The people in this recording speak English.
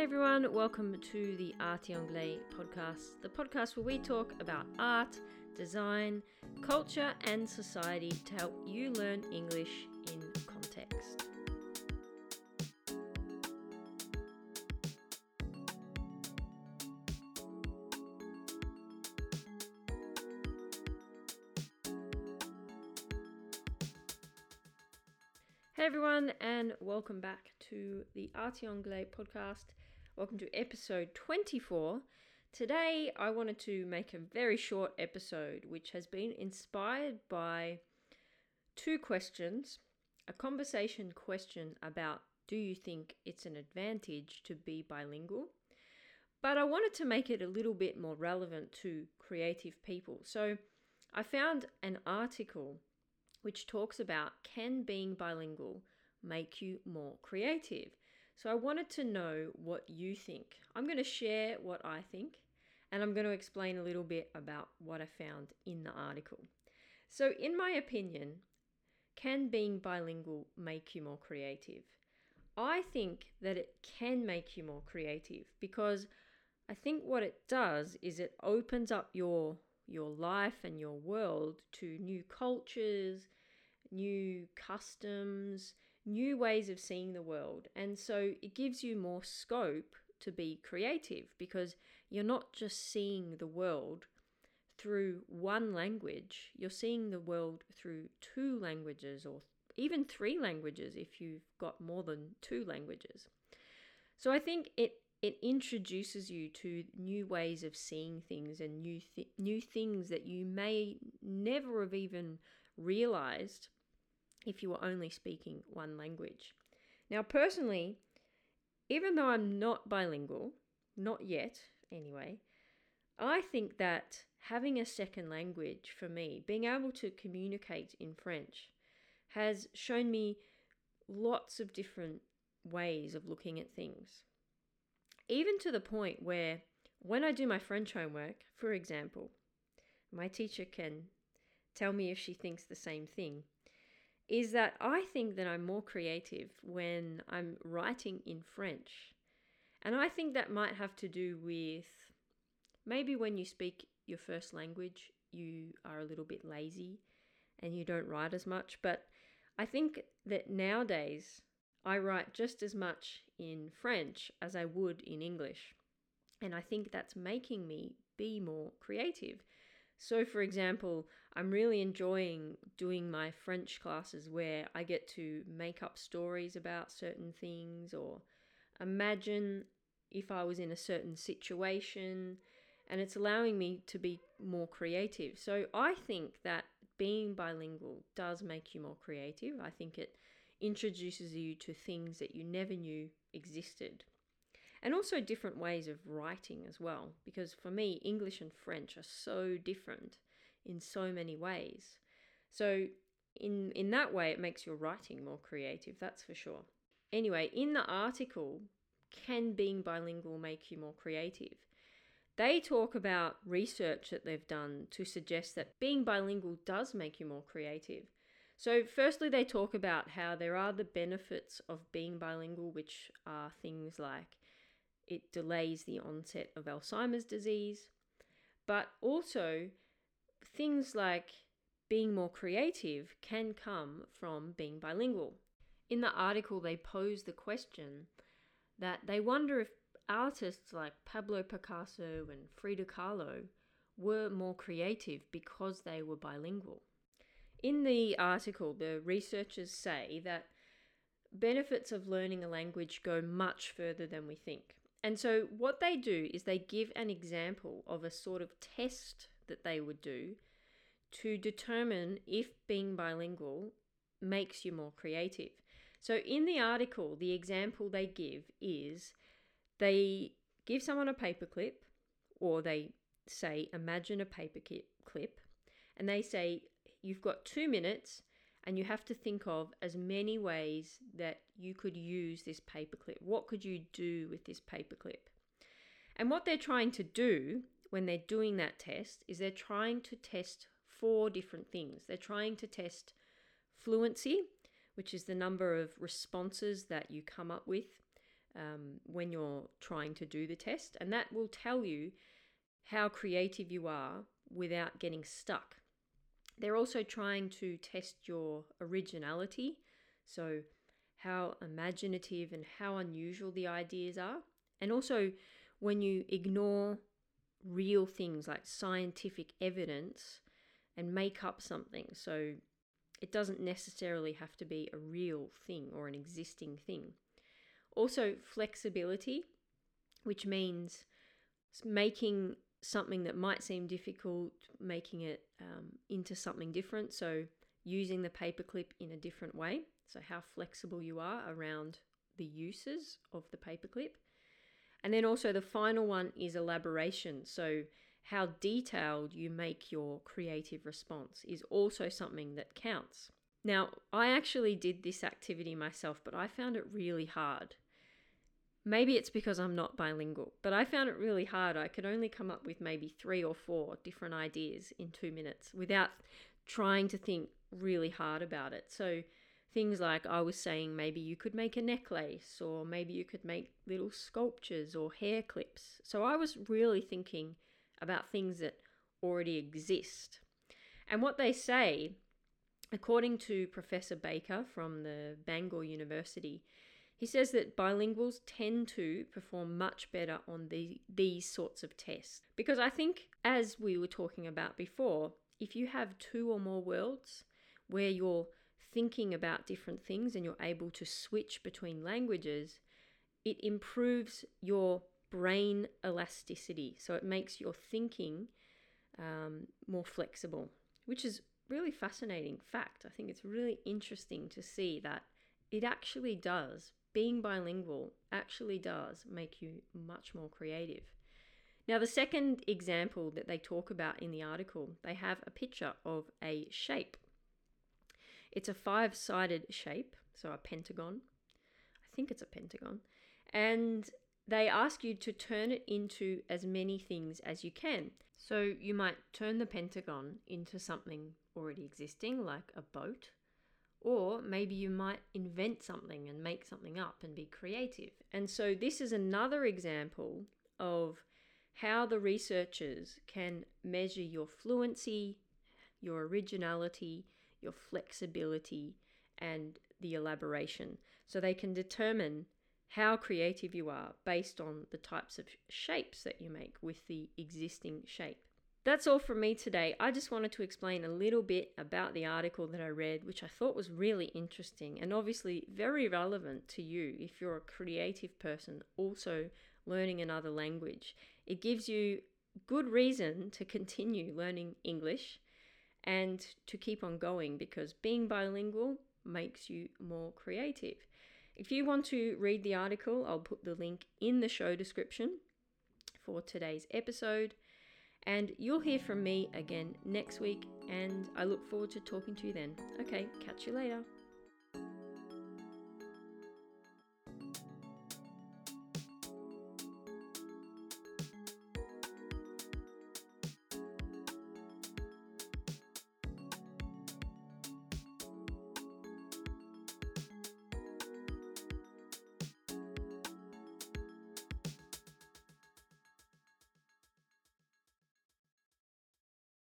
Hey everyone, welcome to the Art Anglais podcast, the podcast where we talk about art, design, culture, and society to help you learn English in context. Hey everyone, and welcome back to the Art Anglais podcast. Welcome to episode 24. Today, I wanted to make a very short episode which has been inspired by two questions a conversation question about do you think it's an advantage to be bilingual? But I wanted to make it a little bit more relevant to creative people. So I found an article which talks about can being bilingual make you more creative? So I wanted to know what you think. I'm going to share what I think and I'm going to explain a little bit about what I found in the article. So, in my opinion, can being bilingual make you more creative? I think that it can make you more creative because I think what it does is it opens up your your life and your world to new cultures, new customs, new ways of seeing the world. And so it gives you more scope to be creative because you're not just seeing the world through one language, you're seeing the world through two languages or even three languages if you've got more than two languages. So I think it it introduces you to new ways of seeing things and new th- new things that you may never have even realized if you were only speaking one language. Now, personally, even though I'm not bilingual, not yet anyway, I think that having a second language for me, being able to communicate in French, has shown me lots of different ways of looking at things. Even to the point where when I do my French homework, for example, my teacher can tell me if she thinks the same thing is that I think that I'm more creative when I'm writing in French. And I think that might have to do with maybe when you speak your first language, you are a little bit lazy and you don't write as much. But I think that nowadays I write just as much in French as I would in English. And I think that's making me be more creative so, for example, I'm really enjoying doing my French classes where I get to make up stories about certain things or imagine if I was in a certain situation, and it's allowing me to be more creative. So, I think that being bilingual does make you more creative. I think it introduces you to things that you never knew existed and also different ways of writing as well because for me english and french are so different in so many ways. So in in that way it makes your writing more creative that's for sure. Anyway in the article can being bilingual make you more creative? They talk about research that they've done to suggest that being bilingual does make you more creative. So, firstly, they talk about how there are the benefits of being bilingual, which are things like it delays the onset of Alzheimer's disease, but also things like being more creative can come from being bilingual. In the article, they pose the question that they wonder if artists like Pablo Picasso and Frida Kahlo were more creative because they were bilingual. In the article, the researchers say that benefits of learning a language go much further than we think. And so, what they do is they give an example of a sort of test that they would do to determine if being bilingual makes you more creative. So, in the article, the example they give is they give someone a paperclip, or they say, Imagine a paperclip, and they say, You've got two minutes and you have to think of as many ways that you could use this paperclip. What could you do with this paperclip? And what they're trying to do when they're doing that test is they're trying to test four different things. They're trying to test fluency, which is the number of responses that you come up with. um, when you're trying to do the test, and that will tell you how creative you are without getting stuck. They're also trying to test your originality, so how imaginative and how unusual the ideas are, and also when you ignore real things like scientific evidence and make up something. So it doesn't necessarily have to be a real thing or an existing thing. Also, flexibility, which means making something that might seem difficult, making it um, into something different. So, using the paperclip in a different way. So, how flexible you are around the uses of the paperclip. And then also, the final one is elaboration. So, how detailed you make your creative response is also something that counts. Now, I actually did this activity myself, but I found it really hard. Maybe it's because I'm not bilingual, but I found it really hard. I could only come up with maybe three or four different ideas in two minutes without trying to think really hard about it. So, things like I was saying, maybe you could make a necklace, or maybe you could make little sculptures or hair clips. So, I was really thinking about things that already exist. And what they say, according to Professor Baker from the Bangor University, he says that bilinguals tend to perform much better on the, these sorts of tests. Because I think, as we were talking about before, if you have two or more worlds where you're thinking about different things and you're able to switch between languages, it improves your brain elasticity. So it makes your thinking um, more flexible, which is really fascinating fact. I think it's really interesting to see that it actually does. Being bilingual actually does make you much more creative. Now, the second example that they talk about in the article, they have a picture of a shape. It's a five sided shape, so a pentagon. I think it's a pentagon. And they ask you to turn it into as many things as you can. So you might turn the pentagon into something already existing, like a boat, or maybe you might invent something and make something up and be creative. And so this is another example of how the researchers can measure your fluency, your originality, your flexibility, and the elaboration. So they can determine how creative you are based on the types of shapes that you make with the existing shape. That's all from me today. I just wanted to explain a little bit about the article that I read, which I thought was really interesting and obviously very relevant to you if you're a creative person also learning another language. It gives you good reason to continue learning English and to keep on going because being bilingual makes you more creative. If you want to read the article, I'll put the link in the show description for today's episode. And you'll hear from me again next week, and I look forward to talking to you then. Okay, catch you later.